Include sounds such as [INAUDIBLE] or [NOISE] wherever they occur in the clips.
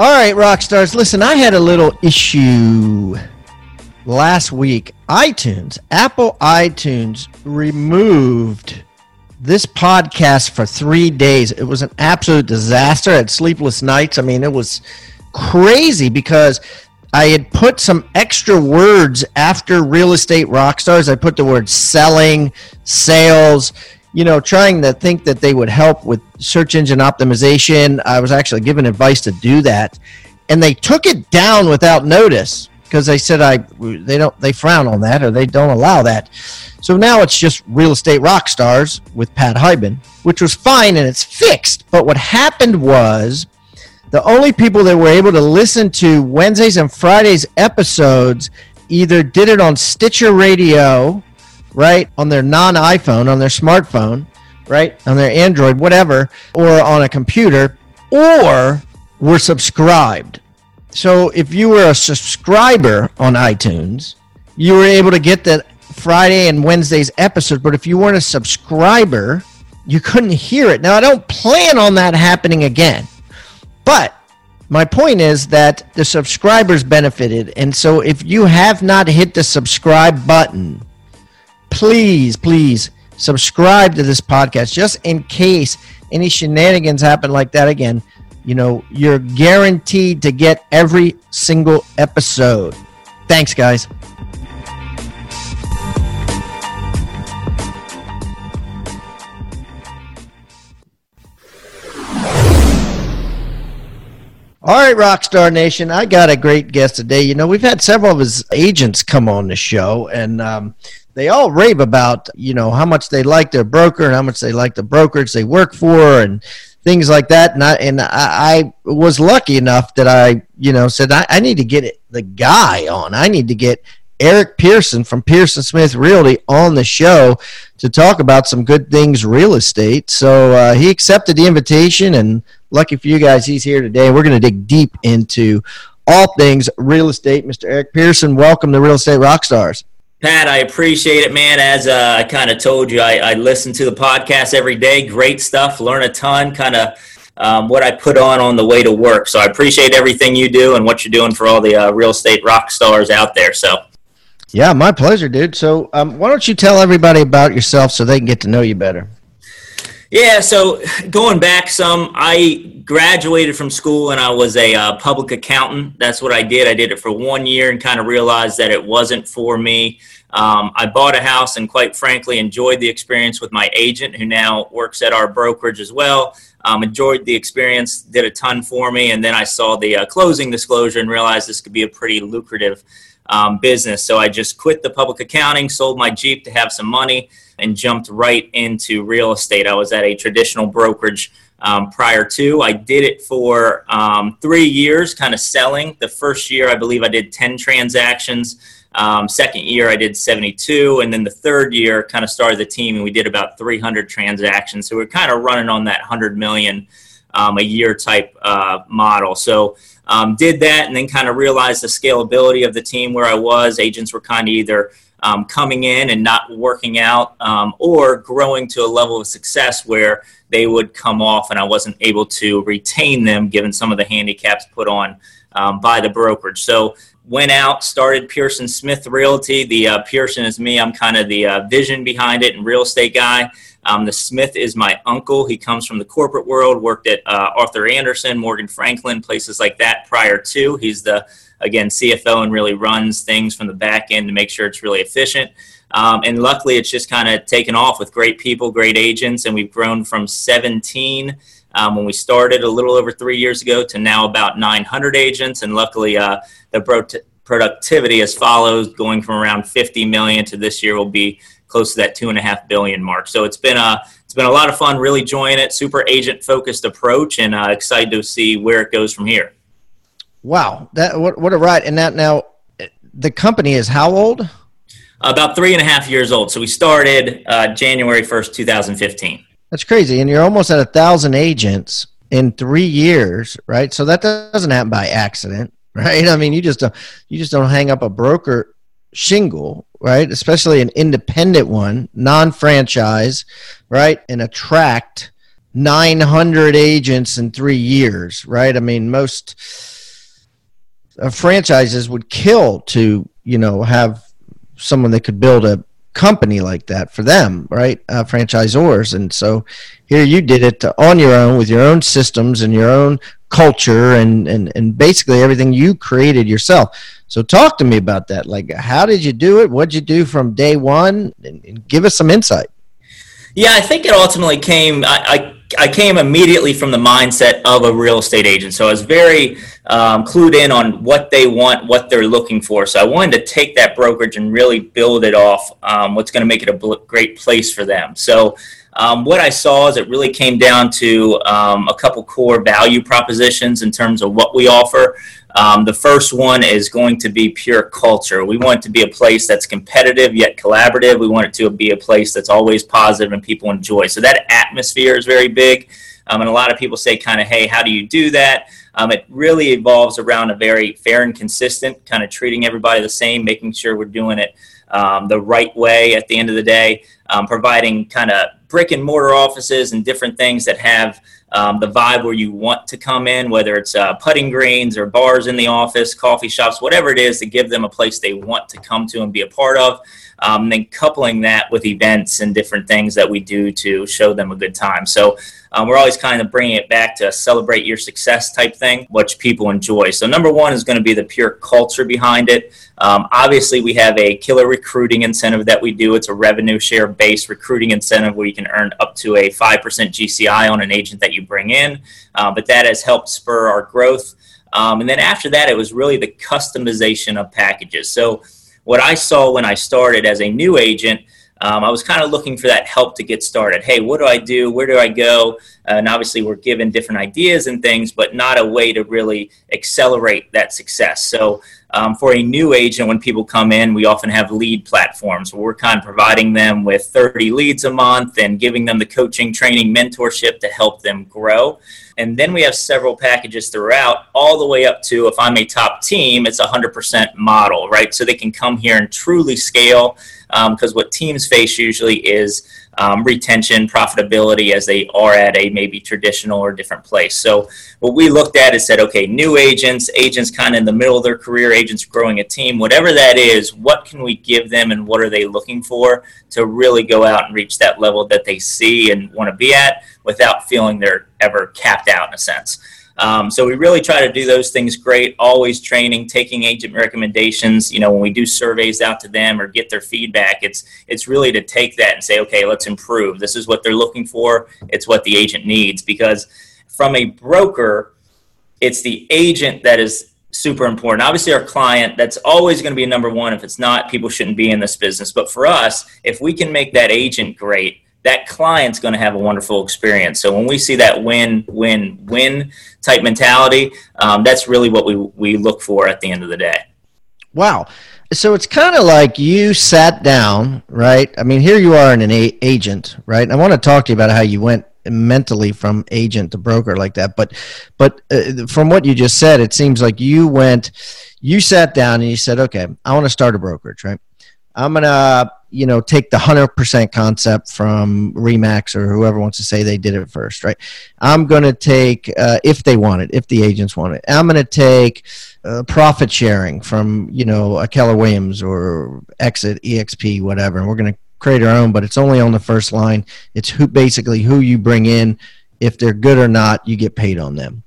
All right, rock stars. Listen, I had a little issue last week. iTunes, Apple iTunes removed this podcast for three days. It was an absolute disaster. Had sleepless nights. I mean, it was crazy because I had put some extra words after real estate rock stars. I put the word selling, sales, you know, trying to think that they would help with search engine optimization. I was actually given advice to do that, and they took it down without notice because they said I they don't they frown on that or they don't allow that. So now it's just real estate rock stars with Pat Hiban, which was fine and it's fixed. But what happened was the only people that were able to listen to Wednesdays and Fridays episodes either did it on Stitcher Radio right, on their non iPhone, on their smartphone, right, on their Android, whatever, or on a computer, or were subscribed. So if you were a subscriber on iTunes, you were able to get the Friday and Wednesday's episode. But if you weren't a subscriber, you couldn't hear it. Now, I don't plan on that happening again. But my point is that the subscribers benefited. And so if you have not hit the subscribe button, please, please subscribe to this podcast just in case any shenanigans happen like that again. You know, you're guaranteed to get every single episode. Thanks, guys. All right, Rockstar Nation, I got a great guest today. You know, we've had several of his agents come on the show, and um, they all rave about you know how much they like their broker and how much they like the brokerage they work for and things like that. And I and I, I was lucky enough that I you know said I, I need to get the guy on. I need to get Eric Pearson from Pearson Smith Realty on the show to talk about some good things real estate. So uh, he accepted the invitation, and lucky for you guys, he's here today. We're going to dig deep into all things real estate. Mr. Eric Pearson, welcome to Real Estate Rockstars. Pat, I appreciate it, man. As uh, I kind of told you, I, I, listen to the podcast every day. Great stuff. Learn a ton. Kind of um, what I put on on the way to work. So I appreciate everything you do and what you're doing for all the uh, real estate rock stars out there. So. Yeah, my pleasure, dude. So, um, why don't you tell everybody about yourself so they can get to know you better? Yeah, so going back some, I graduated from school and I was a uh, public accountant. That's what I did. I did it for one year and kind of realized that it wasn't for me. Um, I bought a house and, quite frankly, enjoyed the experience with my agent, who now works at our brokerage as well. Um, enjoyed the experience, did a ton for me, and then I saw the uh, closing disclosure and realized this could be a pretty lucrative um, business. So I just quit the public accounting, sold my Jeep to have some money and jumped right into real estate. I was at a traditional brokerage um, prior to. I did it for um, three years, kind of selling. The first year, I believe I did 10 transactions. Um, second year, I did 72. And then the third year, kind of started the team and we did about 300 transactions. So we're kind of running on that 100 million um, a year type uh, model. So um, did that and then kind of realized the scalability of the team where I was. Agents were kind of either um, coming in and not working out, um, or growing to a level of success where they would come off and I wasn't able to retain them given some of the handicaps put on um, by the brokerage. So went out, started Pearson Smith Realty. The uh, Pearson is me. I'm kind of the uh, vision behind it and real estate guy. Um, the Smith is my uncle. He comes from the corporate world, worked at uh, Arthur Andersen, Morgan Franklin, places like that prior to. He's the again, CFO and really runs things from the back end to make sure it's really efficient. Um, and luckily, it's just kind of taken off with great people, great agents, and we've grown from 17 um, when we started a little over three years ago to now about 900 agents. And luckily, uh, the pro- productivity as follows, going from around 50 million to this year will be close to that two and a half billion mark. So it's been a it's been a lot of fun, really enjoying it. Super agent focused approach, and uh, excited to see where it goes from here. Wow, that what what a ride! And that now, the company is how old? About three and a half years old. So we started uh, January first, two thousand fifteen. That's crazy, and you're almost at a thousand agents in three years, right? So that doesn't happen by accident, [LAUGHS] right? I mean, you just don't, you just don't hang up a broker shingle, right? Especially an independent one, non-franchise, right? And attract 900 agents in three years, right? I mean, most uh, franchises would kill to, you know, have someone that could build a company like that for them, right? Uh, franchisors. And so here you did it on your own with your own systems and your own culture and, and, and basically everything you created yourself. So talk to me about that. Like, how did you do it? What'd you do from day one? And, and give us some insight. Yeah, I think it ultimately came. I, I I came immediately from the mindset of a real estate agent. So I was very um, clued in on what they want, what they're looking for. So I wanted to take that brokerage and really build it off um, what's going to make it a great place for them. So um, what I saw is it really came down to um, a couple core value propositions in terms of what we offer. Um, the first one is going to be pure culture. We want it to be a place that's competitive yet collaborative. We want it to be a place that's always positive and people enjoy. So that atmosphere is very big. Um, and a lot of people say, kind of, hey, how do you do that? Um, it really evolves around a very fair and consistent, kind of treating everybody the same, making sure we're doing it um, the right way at the end of the day, um, providing kind of brick and mortar offices and different things that have um, the vibe where you want to come in, whether it's uh, putting greens or bars in the office, coffee shops, whatever it is, to give them a place they want to come to and be a part of. Um, and then coupling that with events and different things that we do to show them a good time. So um, we're always kind of bringing it back to celebrate your success type thing, which people enjoy. So number one is going to be the pure culture behind it. Um, obviously, we have a killer recruiting incentive that we do. It's a revenue share based recruiting incentive where you can earn up to a 5% GCI on an agent that you bring in. Uh, but that has helped spur our growth. Um, and then after that, it was really the customization of packages. So, what I saw when I started as a new agent um, I was kind of looking for that help to get started. Hey, what do I do? Where do I go? and obviously, we're given different ideas and things, but not a way to really accelerate that success. So, um, for a new agent, when people come in, we often have lead platforms where we're kind of providing them with 30 leads a month and giving them the coaching, training, mentorship to help them grow. And then we have several packages throughout, all the way up to if I'm a top team, it's a 100% model, right? So they can come here and truly scale because um, what teams face usually is um, retention, profitability as they are at a maybe traditional or different place. So what we looked at is said, okay, new agents, agents kind of in the middle of their career, agents growing a team, whatever that is, what can we give them and what are they looking for to really go out and reach that level that they see and want to be at without feeling they're ever capped out in a sense. Um, so we really try to do those things great, always training, taking agent recommendations. You know, when we do surveys out to them or get their feedback, it's it's really to take that and say, okay, let's improve. This is what they're looking for. It's what the agent needs. Because from a broker, it's the agent that is super important. Obviously, our client, that's always going to be number one. If it's not, people shouldn't be in this business. But for us, if we can make that agent great, that client's going to have a wonderful experience. So when we see that win, win, win type mentality, um, that's really what we we look for at the end of the day. Wow. So it's kind of like you sat down, right? I mean, here you are in an a- agent, right? I want to talk to you about how you went mentally from agent to broker like that. But but uh, from what you just said, it seems like you went, you sat down and you said, okay, I want to start a brokerage, right? I'm gonna you know take the 100% concept from remax or whoever wants to say they did it first right? I'm to take uh, if they want it if the agents want it i'm to take uh, profit sharing from you know a keller williams or exit exp whatever and we're to create our own but it's only on the first line. It's who basically who you bring in. If they're good or not you get paid on them.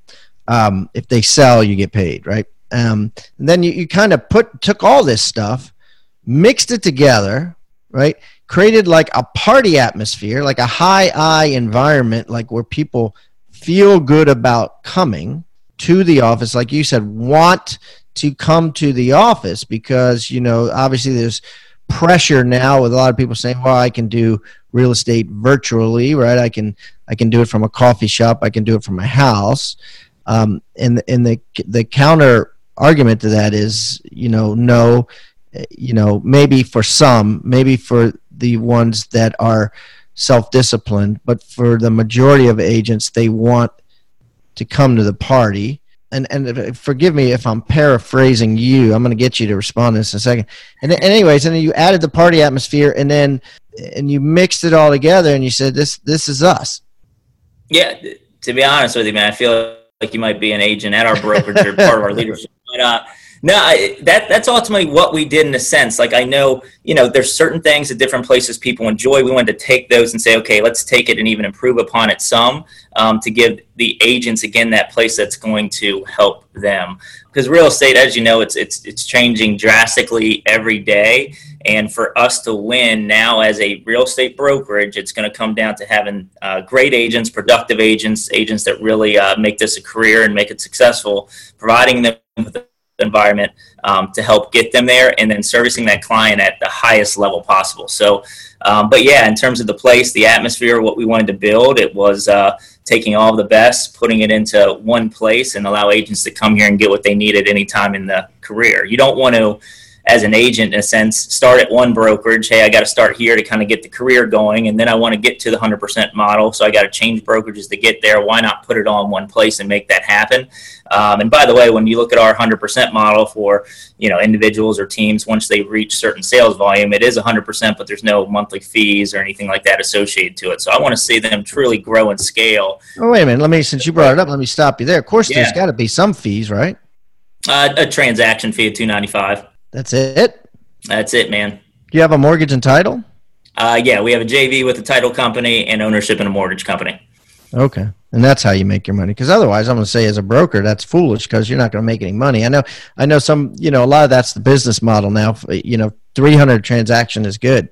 Um, if they sell you get paid right? Um, and then you, you kind of put took all this stuff mixed it together right? Created like a party atmosphere, like a high I environment, like where people feel good about coming to the office. Like you said, want to come to the office because, you know, obviously there's pressure now with a lot of people saying, "Well, I can do real estate virtually, right? I can I can do it from a coffee shop. I can do it from my house." Um, and and the the counter argument to that is, you know, no, you know, maybe for some, maybe for the ones that are self-disciplined, but for the majority of agents, they want to come to the party. And and forgive me if I'm paraphrasing you. I'm going to get you to respond to this in a second. And, and anyways, and then you added the party atmosphere, and then and you mixed it all together, and you said this this is us. Yeah, to be honest with you, man, I feel like you might be an agent at our brokerage or part of our [LAUGHS] leadership. But uh, no, I, that that's ultimately what we did in a sense. Like I know, you know, there's certain things at different places people enjoy. We wanted to take those and say, okay, let's take it and even improve upon it some um, to give the agents again that place that's going to help them. Because real estate, as you know, it's it's it's changing drastically every day. And for us to win now as a real estate brokerage, it's going to come down to having uh, great agents, productive agents, agents that really uh, make this a career and make it successful, providing them with environment um, to help get them there and then servicing that client at the highest level possible. So, um, but yeah, in terms of the place, the atmosphere, what we wanted to build, it was uh, taking all the best, putting it into one place and allow agents to come here and get what they need at any time in the career. You don't want to as an agent in a sense start at one brokerage. Hey i got to start here to kind of get the career going and then i want to get to the 100% model so i got to change brokerages to get there. Why not put it all in one place and make that happen? Um, and by the way when you look at our 100% model for you know individuals or teams once they reach certain sales volume it is 100% but there's no monthly fees or anything like that associated to it. So i want to see them truly grow and scale. Oh wait a minute. Let me since you brought it up let me stop you there. Of course yeah. there's got to be some fees right? Uh, a transaction fee of 295 that's it. That's it, man. Do you have a mortgage and title? Uh, yeah, we have a JV with a title company and ownership in a mortgage company. Okay, and that's how you make your money. Because otherwise, I'm going to say as a broker, that's foolish because you're not going to make any money. I know, I know some. You know, a lot of that's the business model now. You know, 300 transaction is good.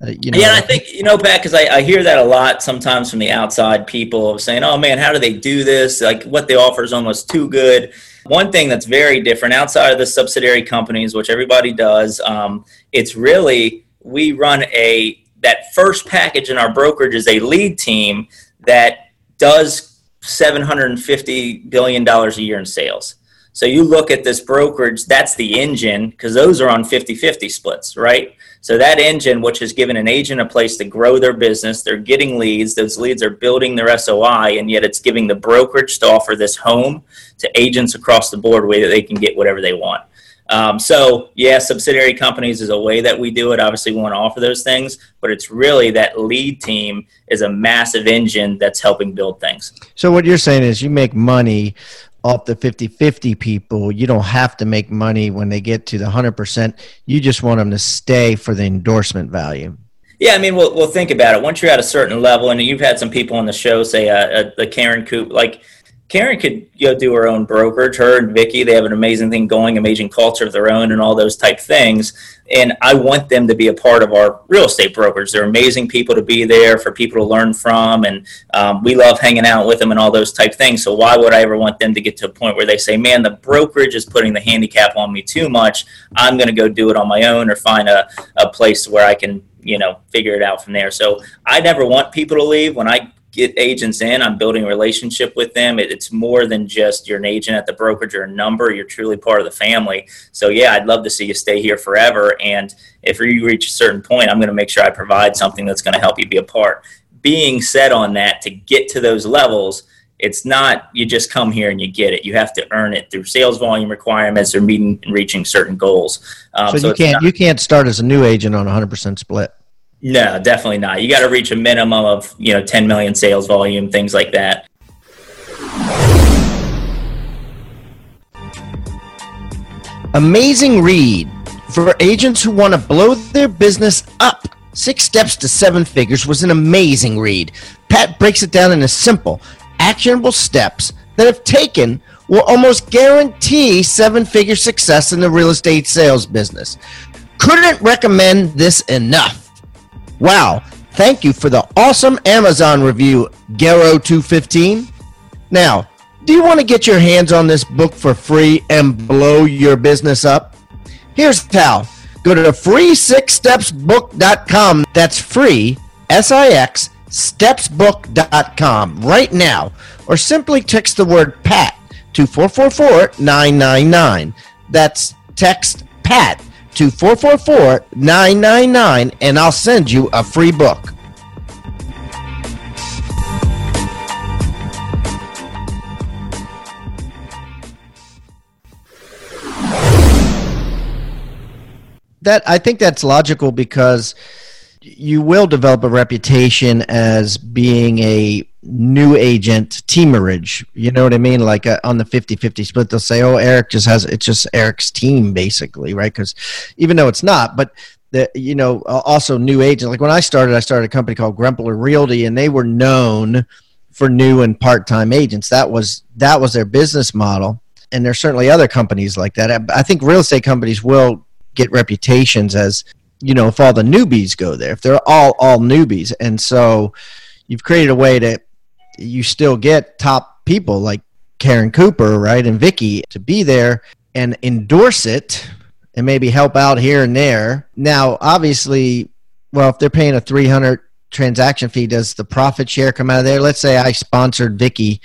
Uh, you know, yeah, I think you know, Pat, because I, I hear that a lot sometimes from the outside people of saying, "Oh man, how do they do this? Like, what they offer is almost too good." One thing that's very different outside of the subsidiary companies, which everybody does, um, it's really we run a that first package in our brokerage is a lead team that does 750 billion dollars a year in sales. So you look at this brokerage, that's the engine because those are on 50-50 splits, right? So that engine, which has given an agent a place to grow their business, they're getting leads. Those leads are building their SOI, and yet it's giving the brokerage to offer this home to agents across the board, way that they can get whatever they want. Um, so yeah, subsidiary companies is a way that we do it. Obviously, we want to offer those things, but it's really that lead team is a massive engine that's helping build things. So what you're saying is you make money off the 50-50 people. You don't have to make money when they get to the 100% you just want them to stay for the endorsement value. Yeah i mean we'll, we'll think about it. Once you're at a certain level and you've had some people on the show say uh, uh, the karen coop like Karen could know, do her own brokerage. Her and Vicky, they have an amazing thing going, amazing culture of their own, and all those type things. And I want them to be a part of our real estate brokerage. They're amazing people to be there for people to learn from, and um, we love hanging out with them and all those type things. So why would I ever want them to get to a point where they say, "Man, the brokerage is putting the handicap on me too much. I'm going to go do it on my own or find a, a place where I can." you know figure it out from there so i never want people to leave when i get agents in. I'm building a relationship with them. It, it's more than just you're an agent at the brokerage or a number. You're truly part of the family. So yeah, I'd love to see you stay here forever. And if you reach a certain point, I'm going to make sure I provide something that's going to help you be a part. Being set on that to get to those levels, it's not you just come here and you get it. You have to earn it through sales volume requirements or meeting and reaching certain goals. Um, so, so, you can't not, you can't start as a new agent on 100% split. No, definitely not. You got to reach a minimum of you know 10 million sales volume, things like that. Amazing read for agents who want to blow their business up. Six Steps to Seven Figures was an amazing read. Pat breaks it down into simple, actionable steps that, if taken, will almost guarantee seven figure success in the real estate sales business. Couldn't recommend this enough. Wow. Thank you for the awesome Amazon review, Gero215. Now, do you want to get your hands on this book for free and blow your business up? Here's how Go to free6stepsbook.com. That's free, S I X, stepsbook.com right now. Or simply text the word PAT to 444 999. That's text PAT to 444 999, and I'll send you a free book. that I think that's logical because you will develop a reputation as being a new agent teamerage. You know what I mean? Like uh, on the 50-50 split, they'll say, "Oh, Eric just has it's just Eric's team, basically, right?" Because even though it's not, but you know also new agents. Like when I started, I started a company called Grempler Realty, and they were known for new and part-time agents. That was that was their business model. And there's certainly other companies like that. I think real estate companies will get reputations as you know if all the newbies go there if they're all all newbies. And so you've created a way that you still get top people like Karen Cooper right and Vicky to be there and endorse it and maybe help out here and there. Now obviously well if they're paying a 300 transaction fee does the profit share come out of there? Let's say I sponsored Vicky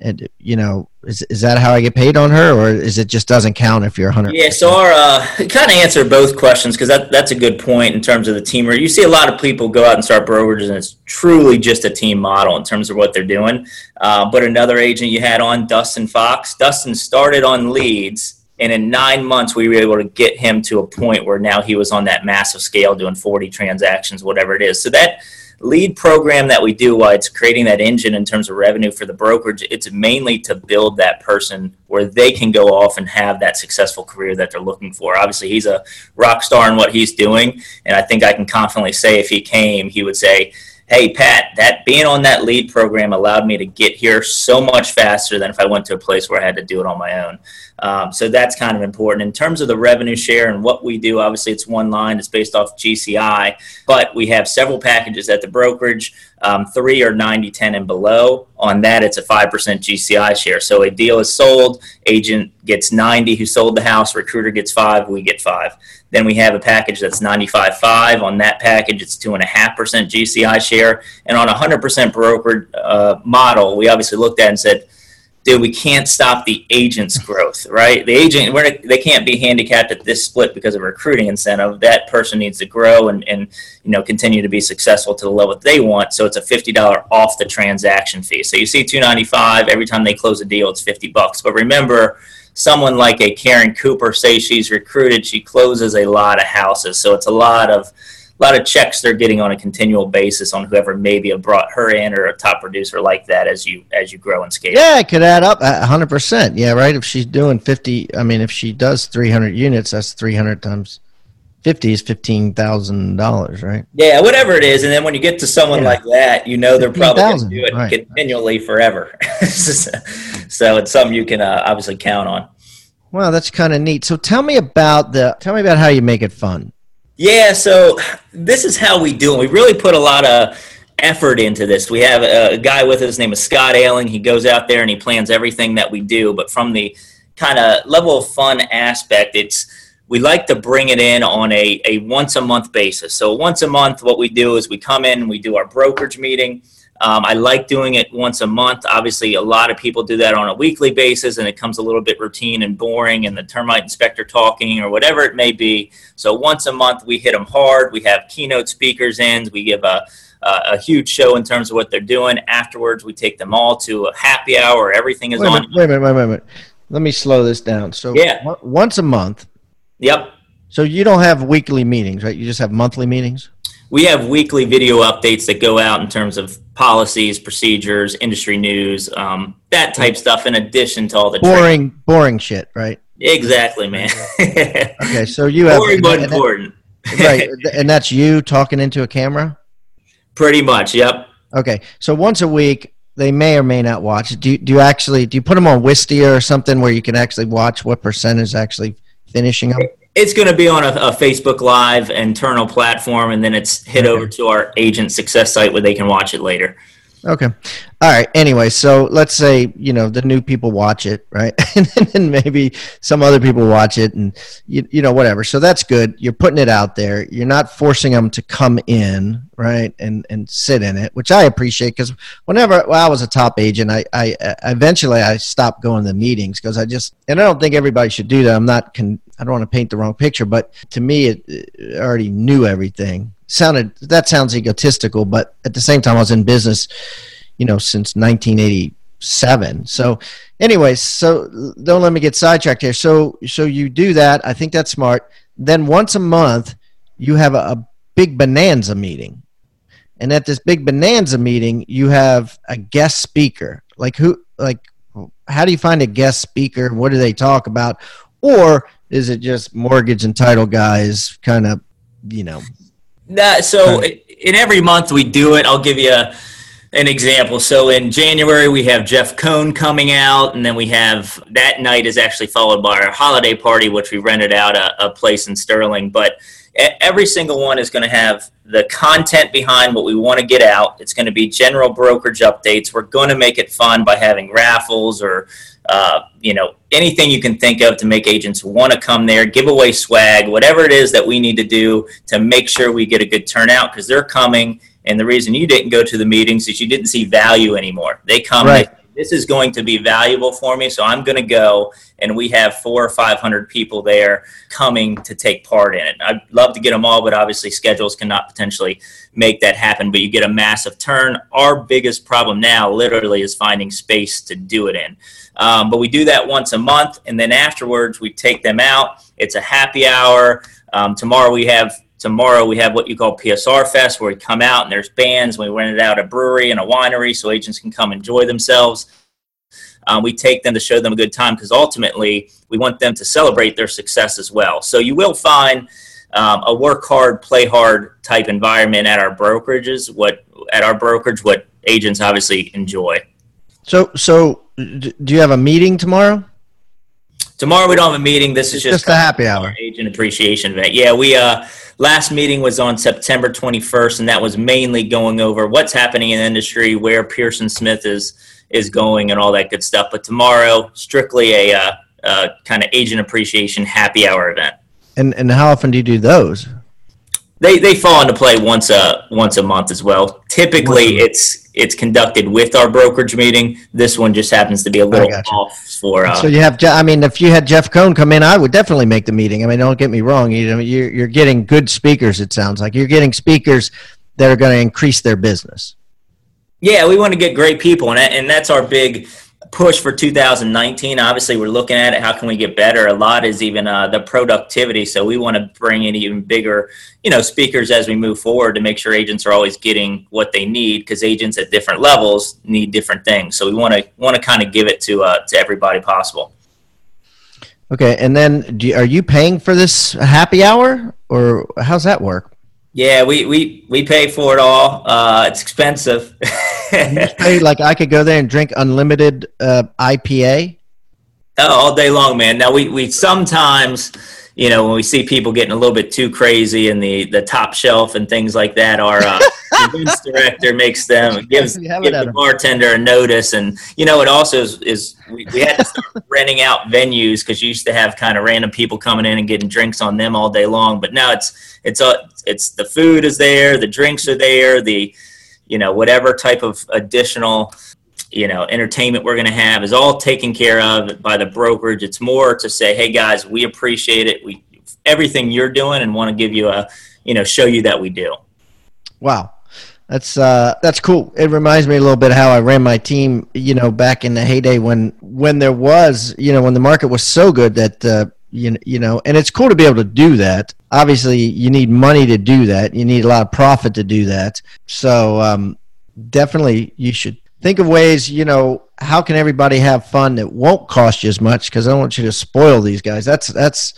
and you know is, is that how i get paid on her or is it just doesn't count if you're 100 yeah so our uh, [LAUGHS] kind of answer both questions because that, that's a good point in terms of the team. You see a lot of people go out and start brokerages and it's truly just a team model in terms of what they're doing. Uh, but another agent you had on dustin fox. Dustin started on leads and in nine months we were able to get him to a point where now he was on that massive scale doing 40 transactions whatever it is. So that lead program that we do while it's creating that engine in terms of revenue for the brokerage it's mainly to build that person where they can go off and have that successful career that they're looking for. Obviously he's a rock star in what he's doing and i think i can confidently say if he came he would say hey pat that being on that lead program allowed me to get here so much faster than if i went to a place where i had to do it on my own um, so that's kind of important. In terms of the revenue share and what we do, obviously it's one line, it's based off GCI, but we have several packages at the brokerage. Um, three or 90, 10, and below. On that, it's a 5% GCI share. So a deal is sold, agent gets 90 who sold the house, recruiter gets five, we get five. Then we have a package that's 95 5. On that package, it's 2.5% GCI share. And on a 100% brokered uh, model, we obviously looked at and said, dude, we can't stop the agent's growth, [LAUGHS] right? The agent, we're, they can't be handicapped at this split because of recruiting incentive. That person needs to grow and, and you know continue to be successful to the level that they want. So it's a fifty dollar off the transaction fee. So you see two ninety five every time they close a deal, it's fifty bucks. But remember, someone like a Karen Cooper, say she's recruited, she closes a lot of houses, so it's a lot of a lot of checks they're getting on a continual basis on whoever maybe have brought her in or a top producer like that as you as you grow and scale. Yeah, it could add up hundred percent. Yeah, right. If she's doing fifty, I mean, if she does three hundred units, that's three hundred times fifty is fifteen thousand dollars, right? Yeah, whatever it is, and then when you get to someone yeah. like that, you know they're probably going to do it right. continually forever. [LAUGHS] so it's something you can uh, obviously count on. Well, that's kind of neat. So tell me about the tell me about how you make it fun. Yeah, so this is how we do it. We really put a lot of effort into this. We have a, guy with us, his name is Scott Ailing. He goes out there and he plans everything that we do. But from the kind of level of fun aspect, it's we like to bring it in on a, a once a month basis. So once a month, what we do is we come in, we do our brokerage meeting. Um, I like doing it once a month. Obviously, a lot of people do that on a weekly basis, and it comes a little bit routine and boring, and the termite inspector talking or whatever it may be. So once a month, we hit them hard. We have keynote speakers in. We give a a huge show in terms of what they're doing. Afterwards, we take them all to a happy hour. Everything is wait on. Minute, wait a minute, wait a minute. Let me slow this down. So yeah, once a month. Yep. So you don't have weekly meetings, right? You just have monthly meetings we have weekly video updates that go out in terms of policies, procedures, industry news, um, that type stuff. In addition to all the boring, training. boring shit, right? Exactly, man. [LAUGHS] okay, so you have boring but important, right? [LAUGHS] And that's you talking into a camera. Pretty much, yep. Okay, so once a week, they may or may not watch. Do you, do you actually do you put them on Wistia or something where you can actually watch what percent is actually finishing them? It's going to be on a, a, Facebook Live internal platform, and then it's hit okay. over to our agent success site where they can watch it later. Okay. All right. Anyway, so let's say you know the new people watch it, right? [LAUGHS] and then maybe some other people watch it, and you, you know whatever. So that's good. You're putting it out there. You're not forcing them to come in, right, and and sit in it, which I appreciate because whenever well, I was a top agent, I, I eventually I stopped going to the meetings because I just and I don't think everybody should do that. I'm not con- I don't want to paint the wrong picture, but to me, it, it already knew everything sounded that sounds egotistical, but at the same time, I was in business, you know, since 1987. So, anyways, so don't let me get sidetracked here. So, so you do that. I think that's smart. Then once a month, you have a, a big bonanza meeting, and at this big bonanza meeting, you have a guest speaker. Like who? Like how do you find a guest speaker? What do they talk about? Or is it just mortgage and title guys kind of, you know, that so in every month we do it. I'll give you a, an example. So in January we have Jeff Cohn coming out, and then we have that night is actually followed by our holiday party, which we rented out a, a place in Sterling. But every single one is going to have the content behind what we want to get out. It's going to be general brokerage updates. We're going to make it fun by having raffles or uh, you know anything you can think of to make agents want to come there, give away swag, whatever it is that we need to do to make sure we get a good turnout because they're coming. And the reason you didn't go to the meetings is you didn't see value anymore. They come right this is going to be valuable for me, so I'm going to go. And we have four or 500 people there coming to take part in it. I'd love to get them all, but obviously schedules cannot potentially make that happen. But you get a massive turn. Our biggest problem now, literally, is finding space to do it in. Um, but we do that once a month, and then afterwards we take them out. It's a happy hour. Um, tomorrow we have tomorrow we have what you call PSR Fest, where we come out and there's bands. We rent it out a brewery and a winery so agents can come enjoy themselves. Um, we take them to show them a good time because ultimately we want them to celebrate their success as well. So you will find um, a work hard, play hard type environment at our brokerages. What at our brokerage, what agents obviously enjoy. So, so do you have a meeting tomorrow? Tomorrow we don't have a meeting. This is just, just a happy hour agent appreciation event. Yeah, we uh Last meeting was on September 21st, and that was mainly going over what's happening in the industry, where Pearson Smith is is going, and all that good stuff. But tomorrow, strictly a uh, uh, kind of agent appreciation happy hour event. And and how often do you do those? They they fall into play once a once a month as well. Typically, it's it's conducted with our brokerage meeting. This one just happens to be a little off for. Uh, so you have, I mean, if you had Jeff Cohn come in, I would definitely make the meeting. I mean, don't get me wrong. You know, you're you're getting good speakers. It sounds like you're getting speakers that are going to increase their business. Yeah, we want to get great people, and and that's our big push for 2019 obviously we're looking at it how can we get better a lot is even uh, the productivity so we want to bring in even bigger you know speakers as we move forward to make sure agents are always getting what they need because agents at different levels need different things so we want to want to kind of give it to uh, to everybody possible okay and then do, are you paying for this happy hour or how's that work yeah, we, we, we pay for it all. Uh, it's expensive. [LAUGHS] [LAUGHS] like I could go there and drink unlimited uh, IPA. Oh, all day long, man. Now we, we sometimes, you know, when we see people getting a little bit too crazy in the, the top shelf and things like that, our uh, [LAUGHS] events director makes them gives, gives the bartender a notice, and you know, it also is, is we, we had to start [LAUGHS] renting out venues because you used to have kind of random people coming in and getting drinks on them all day long, but now it's it's a uh, it's the food is there, the drinks are there, the you know whatever type of additional you know entertainment we're going to have is all taken care of by the brokerage. It's more to say hey guys we appreciate it. We everything you're doing and want to give you a you know show you that we do. Wow. That's uh, that's cool. It reminds me a little bit how I ran my team, you know, back in the heyday when when there was, you know, when the market was so good that uh, you you know, and it's cool to be able to do that. Obviously, you need money to do that. You need a lot of profit to do that. So um, definitely, you should think of ways. You know, how can everybody have fun that won't cost you as much? Because I don't want you to spoil these guys. That's that's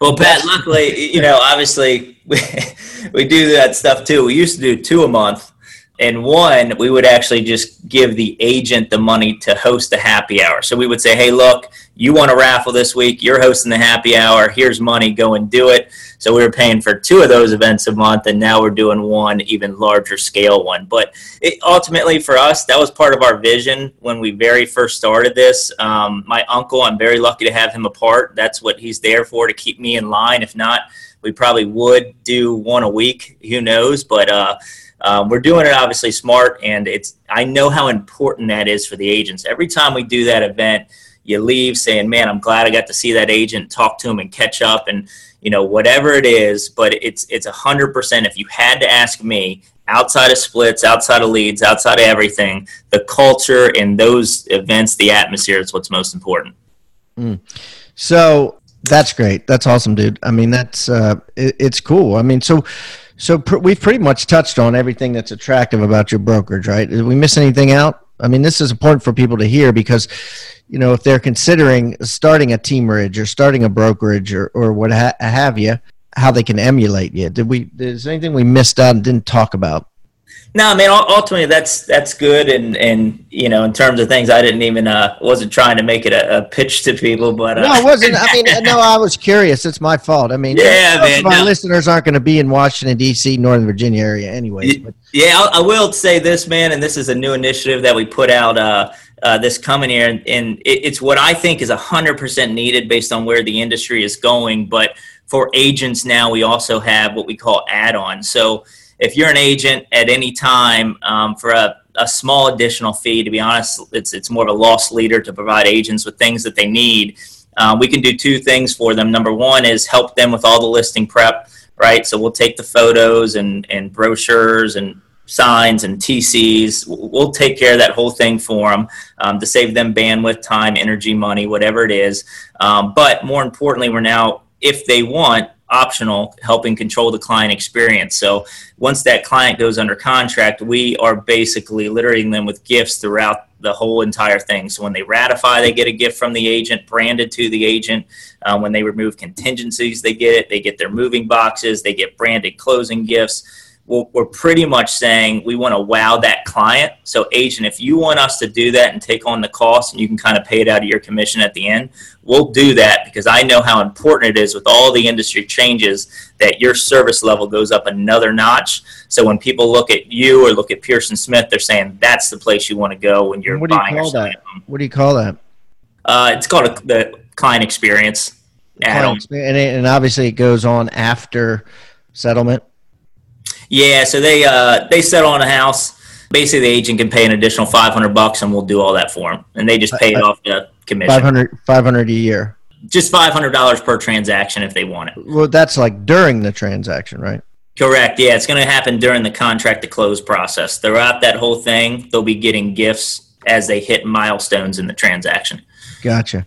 well, Pat, luckily, you know, obviously we, [LAUGHS] we do that stuff too. We used to do two a month. And one, we would actually just give the agent the money to host the happy hour. So we would say, hey, look, you want a raffle this week, you're hosting the happy hour, here's money, go and do it. So we were paying for two of those events a month, and now we're doing one even larger scale one. But it, ultimately, for us, that was part of our vision when we very first started this. Um, my uncle, I'm very lucky to have him a part. That's what he's there for to keep me in line. If not, we probably would do one a week. Who knows? But uh, um, we're doing it obviously smart, and it's I know how important that is for the agents. Every time we do that event, you leave saying, "Man, I'm glad I got to see that agent, talk to him, and catch up." And you know, whatever it is, but it's it's a hundred percent. If you had to ask me, outside of splits, outside of leads, outside of everything, the culture and those events, the atmosphere is what's most important. Mm. So that's great. That's awesome, dude. I mean, that's uh, it, it's cool. I mean, so so pr- we've pretty much touched on everything that's attractive about your brokerage, right? Did we miss anything out? I mean, this is important for people to hear because, you know, if they're considering starting a teamerage or starting a brokerage or, or what ha- have you, how they can emulate you. Did we? Is anything we missed out and didn't talk about? No, I mean ultimately that's that's good, and and you know in terms of things I didn't even uh wasn't trying to make it a, a pitch to people, but uh, no, it wasn't. I mean, [LAUGHS] no, I was curious. It's my fault. I mean, yeah, man, my no. listeners aren't going to be in Washington D.C., Northern Virginia area anyway. But. Yeah, I, I, will say this, man, and this is a new initiative that we put out. Uh, uh, this coming year, and, and it, it's what I think is hundred percent needed based on where the industry is going. But for agents now, we also have what we call add-ons. So if you're an agent at any time um, for a, a small additional fee, to be honest, it's it's more of a loss leader to provide agents with things that they need. Uh, we can do two things for them. Number one is help them with all the listing prep, right? So we'll take the photos and and brochures and signs and TCs. We'll take care of that whole thing for them um, to save them bandwidth, time, energy, money, whatever it is. Um, but more importantly, we're now, if they want, optional helping control the client experience. So once that client goes under contract, we are basically littering them with gifts throughout the whole entire thing. So when they ratify, they get a gift from the agent, branded to the agent. Um, when they remove contingencies, they get it. They get their moving boxes. They get branded closing gifts we're pretty much saying we want to wow that client. So, agent, if you want us to do that and take on the cost and you can kind of pay it out of your commission at the end, we'll do that because I know how important it is with all the industry changes that your service level goes up another notch. So, when people look at you or look at Pearson Smith, they're saying that's the place you want to go when you're what do you buying call that? What do you call that? Uh, it's called a, the client experience. Client, and, it, and obviously, it goes on after settlement. Yeah, so they uh, they settle on a house. Basically, the agent can pay an additional five hundred bucks, and we'll do all that for them. And they just pay it off the commission. 500, 500 a year. Just five hundred dollars per transaction if they want it. Well, that's like during the transaction, right? Correct. Yeah, it's going to happen during the contract to close process. Throughout that whole thing, they'll be getting gifts as they hit milestones in the transaction. Gotcha.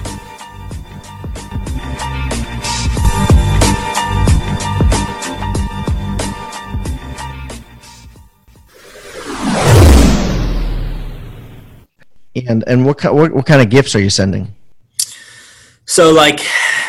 And and what what what kind of gifts are you sending? So like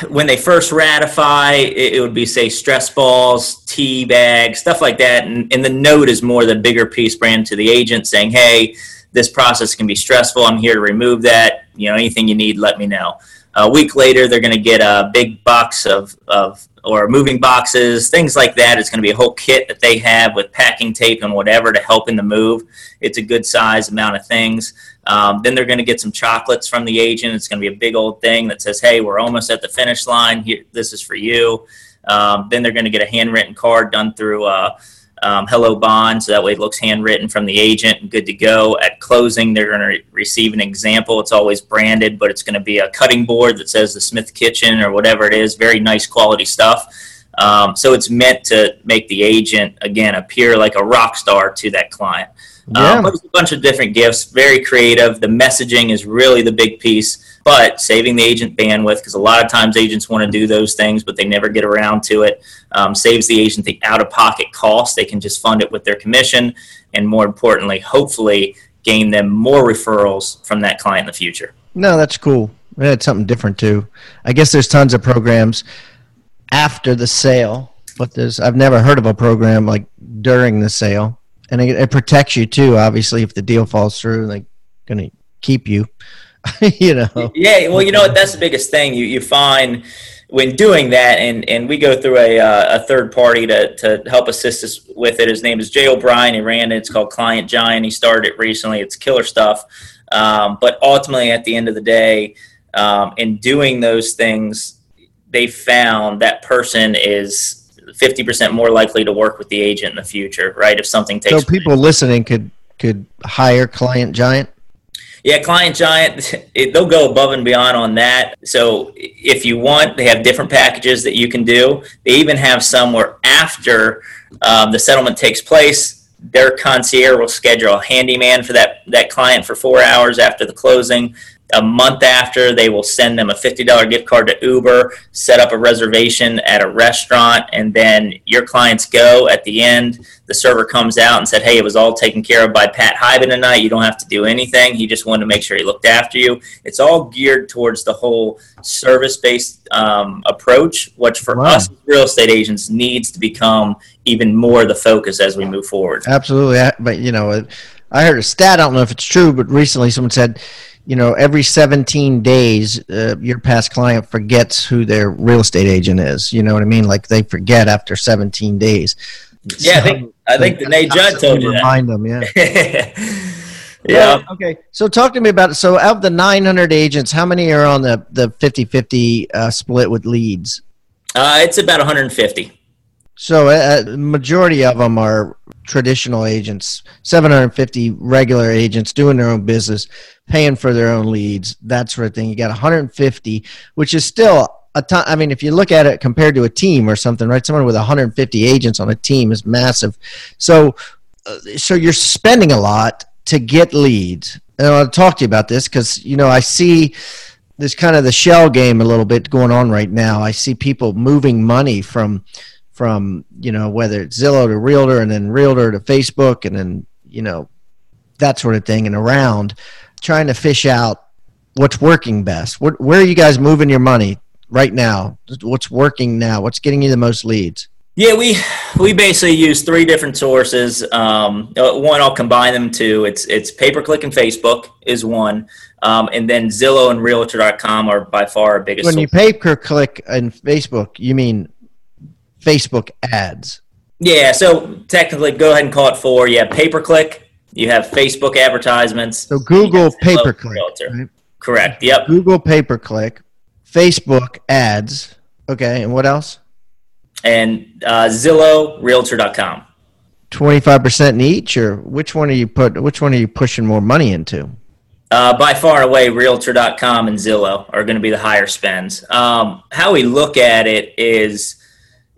when they first ratify, it, it would be say stress balls, tea bags, stuff like that. And, and the note is more the bigger piece brand to the agent saying, "Hey, this process can be stressful. I'm here to remove that. You know, anything you need, let me know." A week later, they're going to get a big box of, of or moving boxes, things like that. It's going to be a whole kit that they have with packing tape and whatever to help in the move. It's a good size amount of things. Um, then they're going to get some chocolates from the agent. It's going to be a big old thing that says, "Hey, we're almost at the finish line. Here, this is for you." Um, then they're going to get a handwritten card done through uh, um, Hello Bond, so that way it looks handwritten from the agent and good to go. At closing, they're going to re- receive an example. It's always branded, but it's going to be a cutting board that says the Smith Kitchen or whatever it is. Very nice quality stuff. Um, so it's meant to make the agent again appear like a rock star to that client. Yeah. Um, a bunch of different gifts, very creative. The messaging is really the big piece, but saving the agent bandwidth because a lot of times agents want to do those things, but they never get around to it. Um, saves the agent the out of pocket cost. They can just fund it with their commission, and more importantly, hopefully, gain them more referrals from that client in the future. No, that's cool. It's something different too. I guess there's tons of programs after the sale, but there's I've never heard of a program like during the sale and it, it, protects you too. Obviously, if the deal falls through, they're going to keep you. [LAUGHS] you know. Yeah, well, you know what? That's the biggest thing. You you find when doing that, and and we go through a uh, a third party to to help assist us with it. His name is Jay O'Brien. He ran it. It's called Client Giant. He started it recently. It's killer stuff. Um, but ultimately, at the end of the day, um, in doing those things, they found that person is 50% more likely to work with the agent in the future, right? If something takes So people listening could could hire Client Giant? Yeah, Client Giant, it, they'll go above and beyond on that. So if you want, they have different packages that you can do. They even have some where after um, the settlement takes place, their concierge will schedule a handyman for that, that client for four hours after the closing a month after, they will send them a $50 gift card to Uber, set up a reservation at a restaurant, and then your clients go. At the end, the server comes out and said, Hey, it was all taken care of by Pat Hiban tonight. You don't have to do anything. He just wanted to make sure he looked after you. It's all geared towards the whole service based um, approach, which for wow. us real estate agents needs to become even more the focus as we move forward. Absolutely. But, you know, I heard a stat, I don't know if it's true, but recently someone said, you know, every 17 days, uh, your past client forgets who their real estate agent is. You know what I mean? Like they forget after 17 days. Yeah, so, I think I think the Nate Judd told you remind that. them. Yeah. [LAUGHS] yeah. Okay. So talk to me about it. So out of the 900 agents, how many are on the the 50-50 uh, split with leads? Uh, it's about 150. So uh, uh, majority of them are traditional agents, 750 regular agents doing their own business, paying for their own leads, that sort of thing. You got 150, which is still a ton. I mean, if you look at it compared to a team or something, right? Someone with 150 agents on a team is massive. So, uh, so you're spending a lot to get leads. And I want to talk to you about this because you know I see this kind of the shell game a little bit going on right now. I see people moving money from from you know whether it's Zillow to Realtor and then Realtor to Facebook and then you know that sort of thing and around trying to fish out what's working best. What, where are you guys moving your money right now? What's working now? What's getting you the most leads? Yeah, we we basically use three different sources. Um, uh, one, I'll combine them to it's it's pay per click and Facebook is one, um, and then Zillow and Realtor.com are by far our biggest. When you pay per click and Facebook, you mean Facebook ads. Yeah, so technically, go ahead and call it four. Yeah, pay per click. You have Facebook advertisements. So Google pay per click. Right? Correct. Yep. Google pay per click, Facebook ads. Okay, and what else? And uh, Zillow, Realtor.com. Twenty-five percent in each, or which one are you put? Which one are you pushing more money into? Uh, by far and away, Realtor.com and Zillow are going to be the higher spends. Um, how we look at it is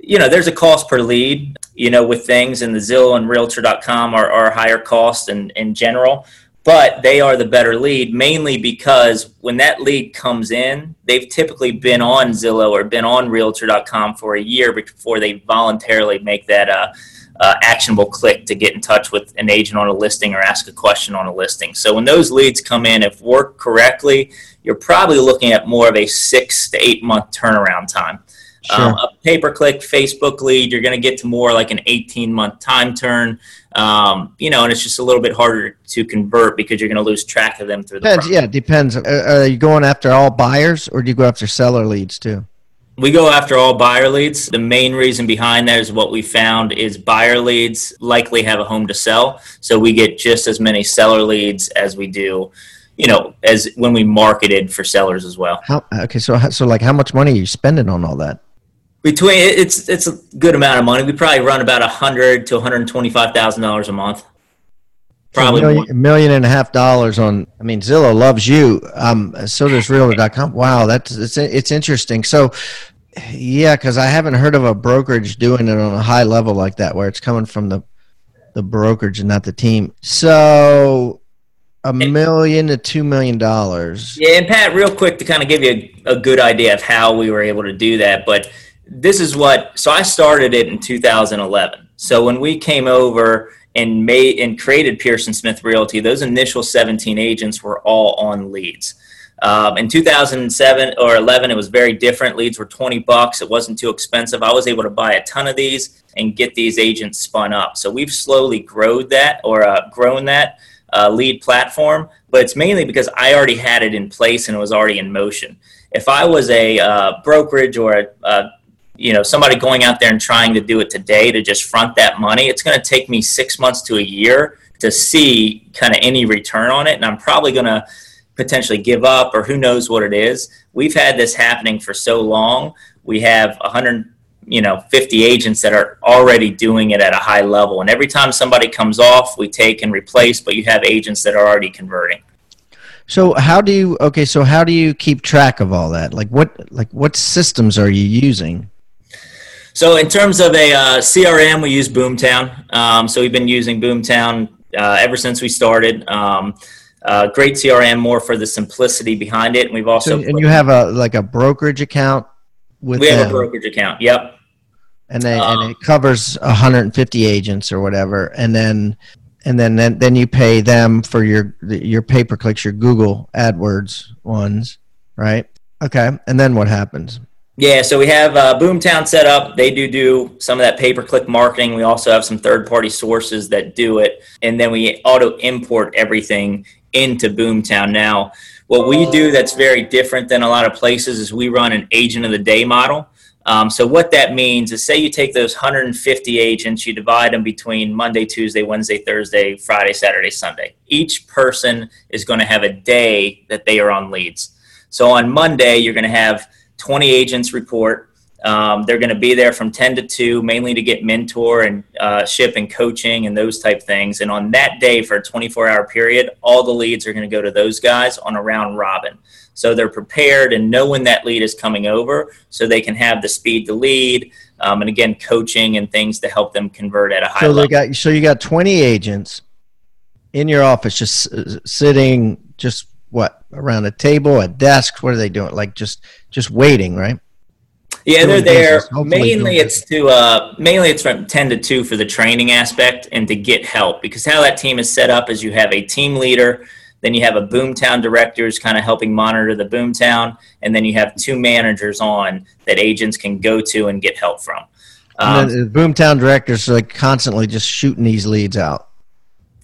you know, there's a cost per lead, you know, with things and the Zillow and realtor.com are, are higher cost in, in general, but they are the better lead mainly because when that lead comes in, they've typically been on Zillow or been on realtor.com for a year before they voluntarily make that uh, uh, actionable click to get in touch with an agent on a listing or ask a question on a listing. So when those leads come in, if worked correctly, you're probably looking at more of a six to eight month turnaround time. Sure. Um, a pay per click Facebook lead, you're going to get to more like an 18 month time turn. Um, you know, and it's just a little bit harder to convert because you're going to lose track of them through the depends, Yeah, it depends. Uh, are you going after all buyers or do you go after seller leads too? We go after all buyer leads. The main reason behind that is what we found is buyer leads likely have a home to sell. So we get just as many seller leads as we do, you know, as when we marketed for sellers as well. How, okay, so so like how much money are you spending on all that? Between it's it's a good amount of money. We probably run about a hundred to one hundred twenty five thousand dollars a month. Probably a million, million and a half dollars on. I mean, Zillow loves you. Um, so does Realtor.com. Wow, that's it's it's interesting. So, yeah, because I haven't heard of a brokerage doing it on a high level like that, where it's coming from the the brokerage and not the team. So, a million to two million dollars. Yeah, and Pat, real quick to kind of give you a, a good idea of how we were able to do that, but this is what. So I started it in 2011. So when we came over and made and created Pearson Smith Realty, those initial 17 agents were all on leads. Um, in 2007 or 11, it was very different. Leads were 20 bucks. It wasn't too expensive. I was able to buy a ton of these and get these agents spun up. So we've slowly grown that or uh, grown that uh, lead platform, but it's mainly because I already had it in place and it was already in motion. If I was a uh, brokerage or a, a you know somebody going out there and trying to do it today to just front that money it's going to take me six months to a year to see kind of any return on it. And i'm probably going to potentially give up or who knows what it is. We've had this happening for so long. We have 100 you know 50 agents that are already doing it at a high level. And every time somebody comes off we take and replace but you have agents that are already converting. So how do you okay so how do you keep track of all that? Like what like what systems are you using so in terms of a uh, CRM, we use Boomtown. Um, so we've been using Boomtown uh, ever since we started. Um, uh, great CRM, more for the simplicity behind it. And we've also so, and you have a like a brokerage account with we have a brokerage account. Yep. And um, and it covers 150 agents or whatever, and then and then then, then you pay them for your your pay per clicks, your Google AdWords ones, right? Okay, and then what happens? Yeah, so we have uh, Boomtown set up. They do do some of that pay per click marketing. We also have some third party sources that do it, and then we auto import everything into Boomtown. Now, what we do that's very different than a lot of places is we run an agent of the day model. Um, so what that means is, say you take those 150 agents, you divide them between Monday, Tuesday, Wednesday, Thursday, Friday, Saturday, Sunday. Each person is going to have a day that they are on leads. So on Monday, you're going to have 20 agents report. Um, they're going to be there from 10 to 2, mainly to get mentor and uh, ship and coaching and those type things. And on that day, for a 24 hour period, all the leads are going to go to those guys on a round robin. So they're prepared and know when that lead is coming over so they can have the speed to lead. Um, and again, coaching and things to help them convert at a high so level. Got, so you got 20 agents in your office just sitting, just what, around a table, a desk? What are they doing? Like just just waiting, right? Yeah, they're there. Mainly, it's to uh, mainly it's from ten to two for the training aspect and to get help because how that team is set up is you have a team leader, then you have a boomtown directors kind of helping monitor the boomtown, and then you have two managers on that agents can go to and get help from. Um, the boomtown directors are like constantly just shooting these leads out.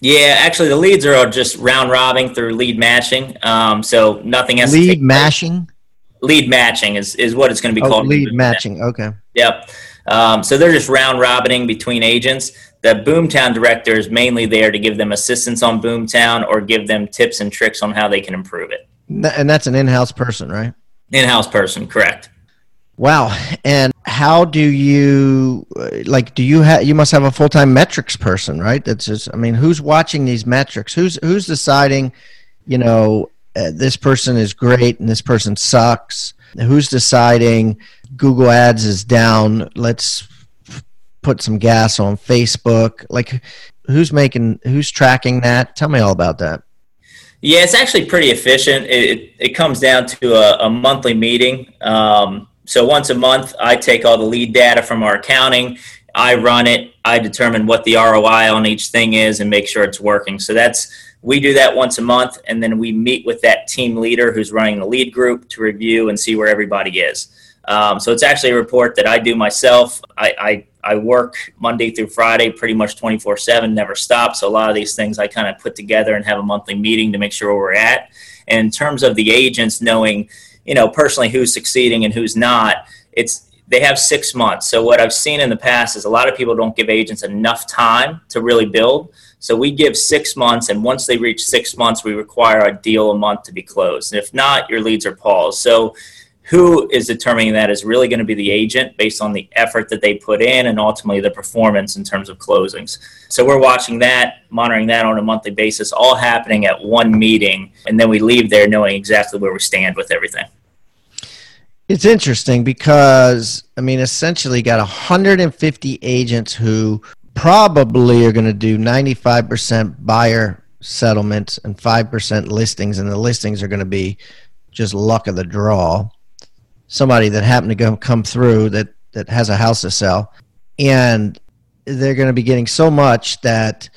Yeah, actually, the leads are just round robbing through lead matching. Um, so nothing has lead matching lead matching is, is what it's going to be oh, called. Lead matching. Okay. Yep. Um, so they're just round robbing between agents. The Boomtown director is mainly there to give them assistance on Boomtown or give them tips and tricks on how they can improve it. And that's an in-house person, right? In-house person, correct. Wow. And how do you like? Do you have? You must have a full-time metrics person, right? That's just. I mean, who's watching these metrics? Who's who's deciding? You know, uh, this person is great and this person sucks. Who's deciding Google Ads is down? Let's put some gas on Facebook. Like, who's making, who's tracking that? Tell me all about that. Yeah, it's actually pretty efficient. It, it, it comes down to a, a monthly meeting. Um, so once a month, I take all the lead data from our accounting. I run it. I determine what the ROI on each thing is and make sure it's working. So that's we do that once a month, and then we meet with that team leader who's running the lead group to review and see where everybody is. Um, so it's actually a report that I do myself. I, I, I work Monday through Friday, pretty much 24 7, never stop. So a lot of these things I kind of put together and have a monthly meeting to make sure where we're at. And in terms of the agents knowing, you know, personally who's succeeding and who's not, it's they have six months. So what I've seen in the past is a lot of people don't give agents enough time to really build. So we give six months, and once they reach six months, we require a deal a month to be closed. And if not, your leads are paused. So who is determining that is really going to be the agent based on the effort that they put in and ultimately the performance in terms of closings. So we're watching that, monitoring that on a monthly basis, all happening at one meeting, and then we leave there knowing exactly where we stand with everything. It's interesting because I mean, essentially, you got 150 agents who probably are going to do 95% buyer settlements and 5% listings, and the listings are going to be just luck of the draw. Somebody that happened to go, come through that that has a house to sell, and they're going to be getting so much that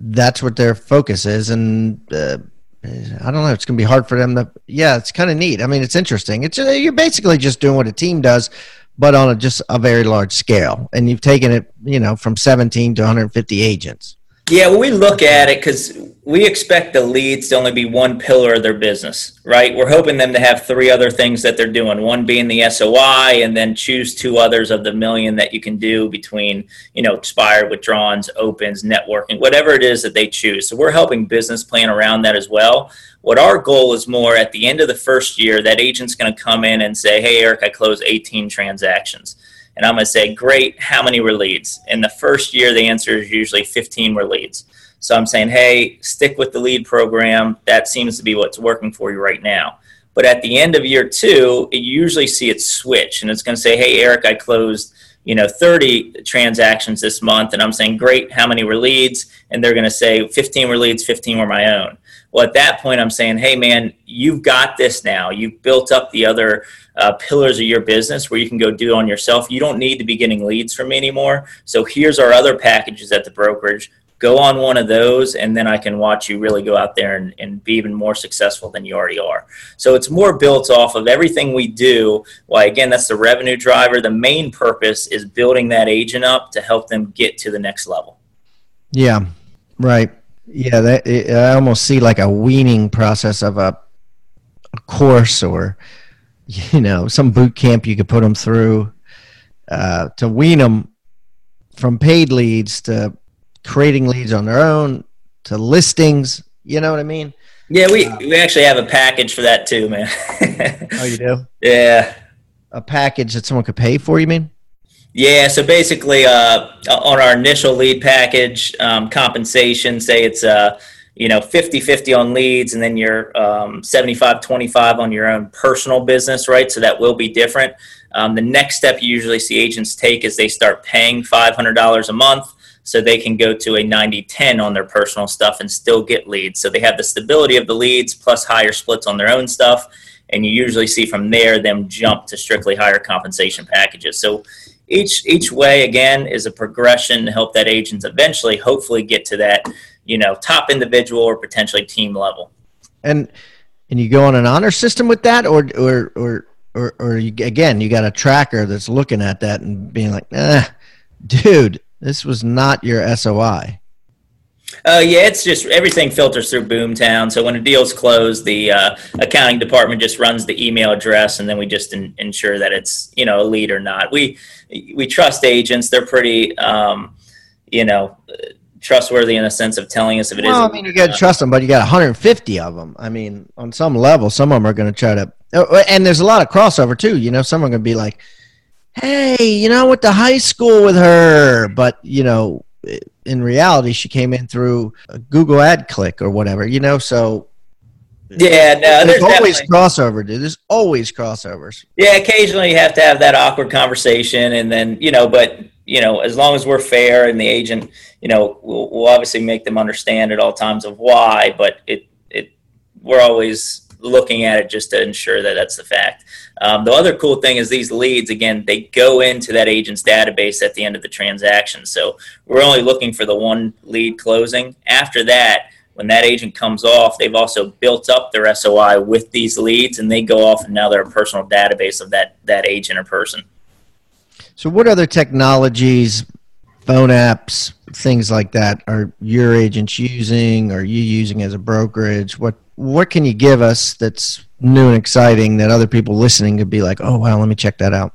that's what their focus is, and uh, I don't know. It's going to be hard for them to. Yeah, it's kind of neat. I mean, it's interesting. It's uh, you're basically just doing what a team does, but on a just a very large scale, and you've taken it, you know, from 17 to 150 agents. Yeah, we look at it because we expect the leads to only be one pillar of their business, right? We're hoping them to have three other things that they're doing. One being the SOI, and then choose two others of the million that you can do between, you know, expired withdrawals, opens, networking, whatever it is that they choose. So we're helping business plan around that as well. What our goal is more at the end of the first year, that agent's going to come in and say, "Hey, Eric, I closed 18 transactions." And I'm going to say, great, how many were leads? In the first year, the answer is usually 15 were leads. So I'm saying, hey, stick with the lead program. That seems to be what's working for you right now. But at the end of year two, you usually see it switch, and it's going to say, hey, Eric, I closed you know 30 transactions this month and i'm saying great how many were leads and they're going to say 15 were leads 15 were my own well at that point i'm saying hey man you've got this now you've built up the other uh, pillars of your business where you can go do on yourself. You don't need to be getting leads from me anymore. So here's our other packages at the brokerage. Go on one of those, and then I can watch you really go out there and, and be even more successful than you already are. So it's more built off of everything we do. Why, again, that's the revenue driver. The main purpose is building that agent up to help them get to the next level. Yeah, right. Yeah, that, I almost see like a weaning process of a, a course or [LAUGHS] you know some boot camp you could put them through uh, to wean them from paid leads to creating leads on their own to listings. You know what I mean? Yeah, we, uh, we actually have a package for that too, man. oh, you do? [LAUGHS] Yeah. A package that someone could pay for, you mean? Yeah, so basically, uh, on our initial lead package, um, compensation, say it's uh, you know 50 50 on leads and then you're um, 75 25 on your own personal business right? So that will be different. Um, the next step you usually see agents take is they start paying $500 a month so they can go to a 90 10 on their personal stuff and still get leads. So they have the stability of the leads plus higher splits on their own stuff and you usually see from there them jump to strictly higher compensation packages. So each each way again is a progression to help that agent eventually hopefully get to that you know top individual or potentially team level. And and you go on an honor system with that, or or or or, or you, again, you got a tracker that's looking at that and being like, "Ah, dude, this was not your SOI." Uh, yeah, it's just everything filters through Boomtown. So when a deal's closed, the uh, accounting department just runs the email address, and then we just in, ensure that it's you know a lead or not. We we trust agents; they're pretty, um, you know, trustworthy in the sense of telling us if it well, is. I mean, you got to trust them, but you got 150 of them. I mean, on some level, some of them are going to try to, uh, uh, and there's a lot of crossover too. You know, some are going to be like, "Hey, you know, went to high school with her," but you know, in reality, she came in through a Google ad click or whatever. You know, so yeah, no, there's, there's always crossover, dude. There's always crossovers. Yeah, occasionally you have to have that awkward conversation, and then you know, but you know, as long as we're fair and the agent, you know, we'll, we'll obviously make them understand at all times of why, but it, it, we're always looking at it just to ensure that that's the fact. Um, the other cool thing is these leads, again, they go into that agent's database at the end of the transaction. So we're only looking for the one lead closing. After that, when that agent comes off, they've also built up their SOI with these leads, and they go off, and now they're a personal database of that that agent or person. So, what other technologies, phone apps, things like that, are your agents using? Or you using as a brokerage? What What can you give us that's new and exciting that other people listening could be like, oh wow, let me check that out?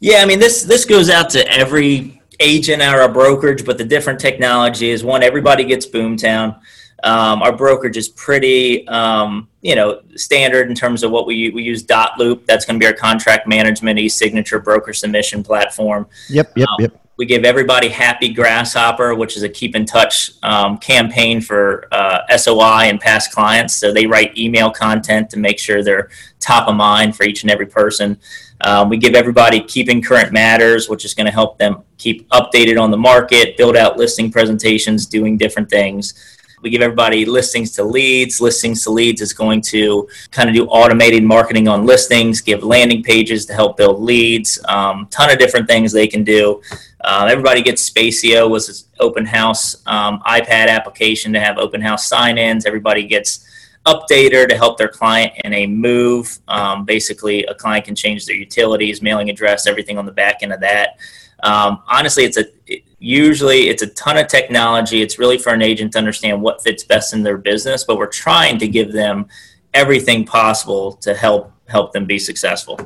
Yeah, I mean this this goes out to every agent or a brokerage, but the different technology is one, everybody gets Boomtown. Um, our brokerage is pretty, um, you know, standard in terms of what we we use. Dot Loop. That's going to be our contract management e-signature broker submission platform. Yep, yep, um, yep. We give everybody Happy Grasshopper, which is a keep in touch um, campaign for uh, SOI and past clients. So they write email content to make sure they're top of mind for each and every person. Um, we give everybody Keeping Current Matters, which is going to help them keep updated on the market, build out listing presentations, doing different things. We give everybody listings to leads. Listings to leads is going to kind of do automated marketing on listings, give landing pages to help build leads, um, ton of different things they can do. Uh, everybody gets Spacio, was an open house um, iPad application to have open house sign ins. Everybody gets updater to help their client in a move. Um, basically, a client can change their utilities, mailing address, everything on the back end of that. Um, honestly, it's a it, usually it's a ton of technology. It's really for an agent to understand what fits best in their business, but we're trying to give them everything possible to help help them be successful.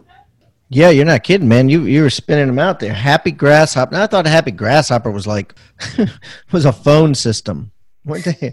Yeah, you're not kidding, man. You you were spinning them out there. Happy Grasshopper. I thought Happy Grasshopper was like [LAUGHS] was a phone system.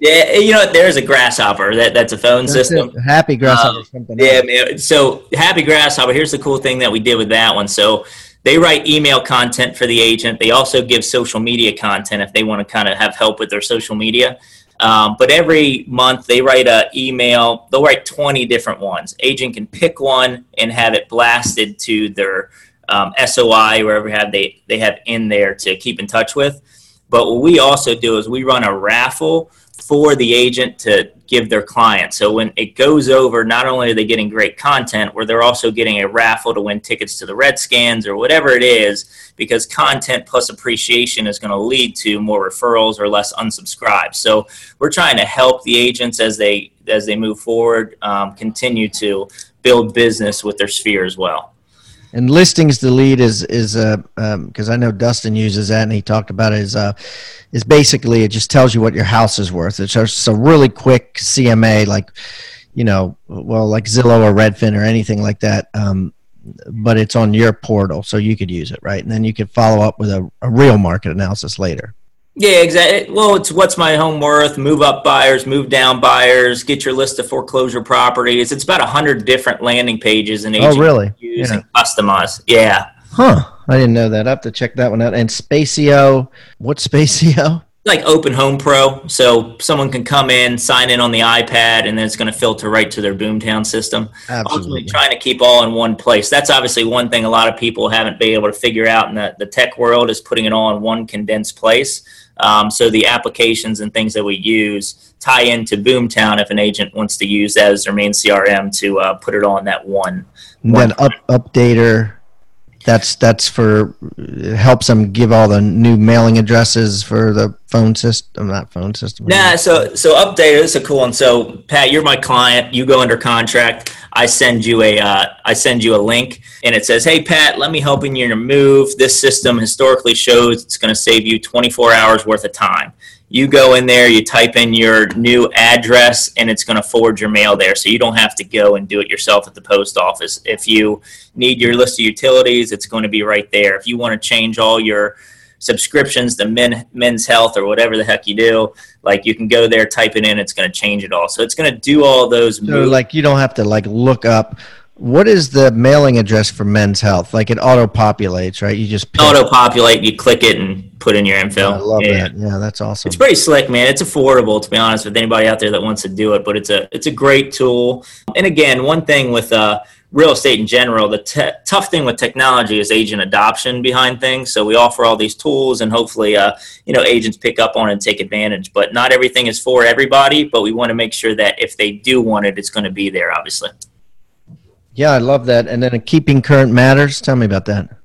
Yeah, you know, there's a grasshopper that, that's a phone that's system. It. Happy grasshopper. Um, yeah, man. So happy grasshopper. Here's the cool thing that we did with that one. So they write email content for the agent. They also give social media content if they want to kind of have help with their social media. Um, but every month they write a email. They'll write 20 different ones. Agent can pick one and have it blasted to their um, SOI, wherever have they they have in there to keep in touch with. But what we also do is we run a raffle for the agent to give their client. So when it goes over, not only are they getting great content, where they're also getting a raffle to win tickets to the Redskins or whatever it is, because content plus appreciation is going to lead to more referrals or less unsubscribes. So we're trying to help the agents as they as they move forward, um, continue to build business with their sphere as well and listings lead is is uh because um, I know Dustin uses that and he talked about it is uh is basically it just tells you what your house is worth. It's just a really quick CMA like you know well like Zillow or Redfin or anything like that. Um, but it's on your portal, so you could use it, right? And then you could follow up with a, a real market analysis later. Yeah, exactly. Well, it's what's my home worth, move up buyers, move down buyers, get your list of foreclosure properties. It's about a hundred different landing pages and oh, really? use yeah. and customize. Yeah. Huh. I didn't know that. I have to check that one out. And Spacio, what's Spacio? Like Open Home Pro, so someone can come in, sign in on the iPad, and then it's going to filter right to their Boomtown system. Absolutely. Ultimately, trying to keep all in one place. That's obviously one thing a lot of people haven't been able to figure out in the, the tech world is putting it all in one condensed place. Um, so the applications and things that we use tie into Boomtown if an agent wants to use that as their main CRM to uh, put it on that one. And then up, updater that's that's for helps them give all the new mailing addresses for the phone system not phone system. Nah so so update is a cool one. So pat you're my client. You go under contract i send you a uh, I send you a link and it says hey pat let me help in your move this system historically shows it's going to save you 24 hours worth of time you go in there, you type in your new address, and it's going to forward your mail there. So you don't have to go and do it yourself at the post office. If you need your list of utilities, it's going to be right there. If you want to change all your subscriptions to men, men's health or whatever the heck you do, like you can go there, type it in, it's going to change it all. So it's going to do all those. So moves. like you don't have to like look up what is the mailing address for Men's Health? Like it auto populates, right? You just auto populate. You click it and put in your info. I love yeah. that. Yeah, that's awesome. It's pretty slick, man. It's affordable to be honest with anybody out there that wants to do it. But it's a it's a great tool. And again, one thing with uh, real estate in general, the te- tough thing with technology is agent adoption behind things. So we offer all these tools, and hopefully, uh, you know, agents pick up on it and take advantage. But not everything is for everybody. But we want to make sure that if they do want it, it's going to be there. Obviously. Yeah, I love that. And then keeping current matters. Tell me about that.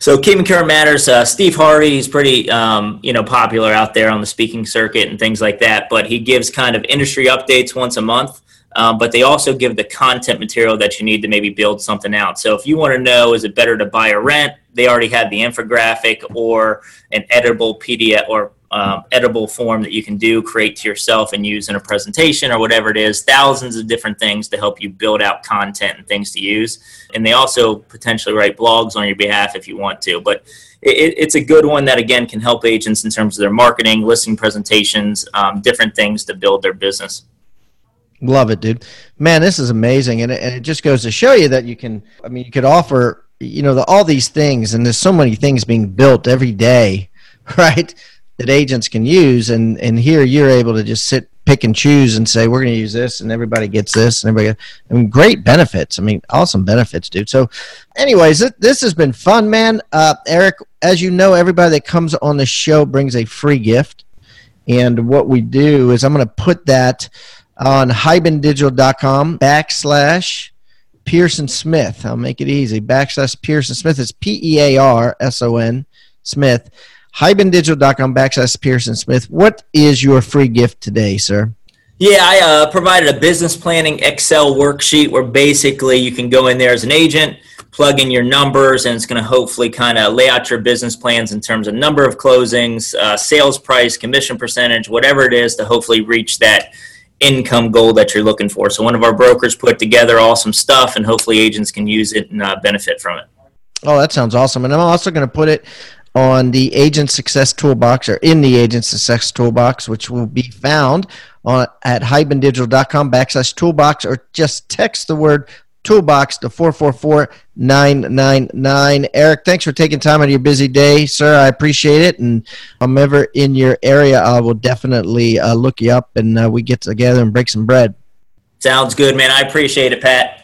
So Keeping Current Matters, uh, Steve Harney, he's pretty, um, you know, popular out there on the speaking circuit and things like that. But he gives kind of industry updates once a month. Um, but they also give the content material that you need to maybe build something out. So if you want to know, is it better to buy or rent? They already have the infographic or an editable PDF or um, editable form that you can do, create to yourself, and use in a presentation or whatever it is. Thousands of different things to help you build out content and things to use. And they also potentially write blogs on your behalf if you want to. But it, it's a good one that again can help agents in terms of their marketing, listing presentations, um, different things to build their business. Love it, dude. Man, this is amazing, and it, and it just goes to show you that you can. I mean, you could offer, you know, the, all these things, and there's so many things being built every day, [LAUGHS] right? that agents can use and and here you're able to just sit pick and choose and say we're going to use this and everybody gets this and everybody I mean great benefits I mean awesome benefits dude so anyways this, this has been fun man uh, Eric as you know everybody that comes on the show brings a free gift and what we do is I'm going to put that on hibandigital.com backslash Pearson Smith I'll make it easy backslash Pearson Smith is P-E-A-R-S-O-N Smith Hibandigital.com backslash Pearson Smith. What is your free gift today, sir? Yeah, I uh, provided a business planning Excel worksheet where basically you can go in there as an agent, plug in your numbers, and it's going to hopefully kind of lay out your business plans in terms of number of closings, uh, sales price, commission percentage, whatever it is to hopefully reach that income goal that you're looking for. So one of our brokers put together awesome stuff, and hopefully agents can use it and uh, benefit from it. Oh, that sounds awesome. And I'm also going to put it on the Agent Success Toolbox or in the Agent Success Toolbox, which will be found on at hibandigital.com backslash toolbox or just text the word toolbox to 444-999 eric thanks for taking time out of your busy day. Sir i appreciate it. And if i'm ever in your area i will definitely uh, look you up and uh, we get together and break some bread. Sounds good man. I appreciate it pat.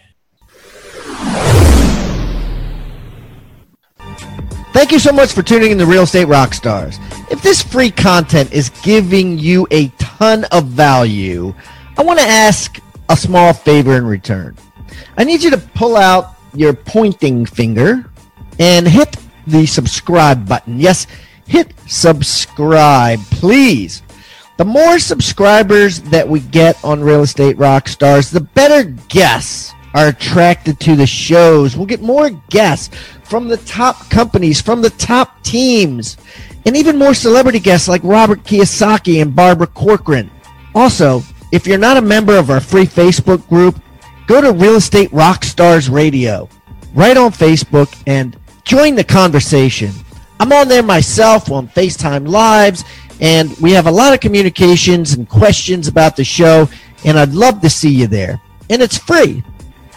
Thank you so much for tuning in to Real Estate Rockstars. If this free content is giving you a ton of value, I want to ask a small favor in return. I need you to pull out your pointing finger and hit the subscribe button. Yes, hit subscribe, please. The more subscribers that we get on Real Estate Rockstars, the better guests are attracted to the shows. We'll get more guests from the top companies, from the top teams, and even more celebrity guests like Robert Kiyosaki and Barbara Corcoran. Also, if you're not a member of our free Facebook group, go to Real Estate Rockstars Radio right on Facebook and join the conversation. I'm on there myself on FaceTime Lives, and we have a lot of communications and questions about the show, and I'd love to see you there. And it's free.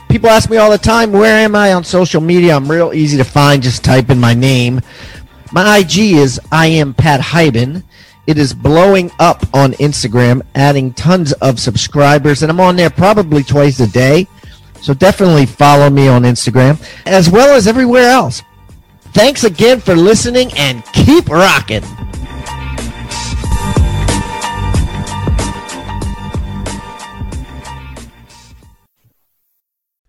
People ask me all the time, where am I on social media? I'm real easy to find. Just type in my name. My IG is I am Pat Hiban. It is blowing up on Instagram, adding tons of subscribers, and I'm on there probably twice a day. So definitely follow me on Instagram as well as everywhere else. Thanks again for listening and keep rocking.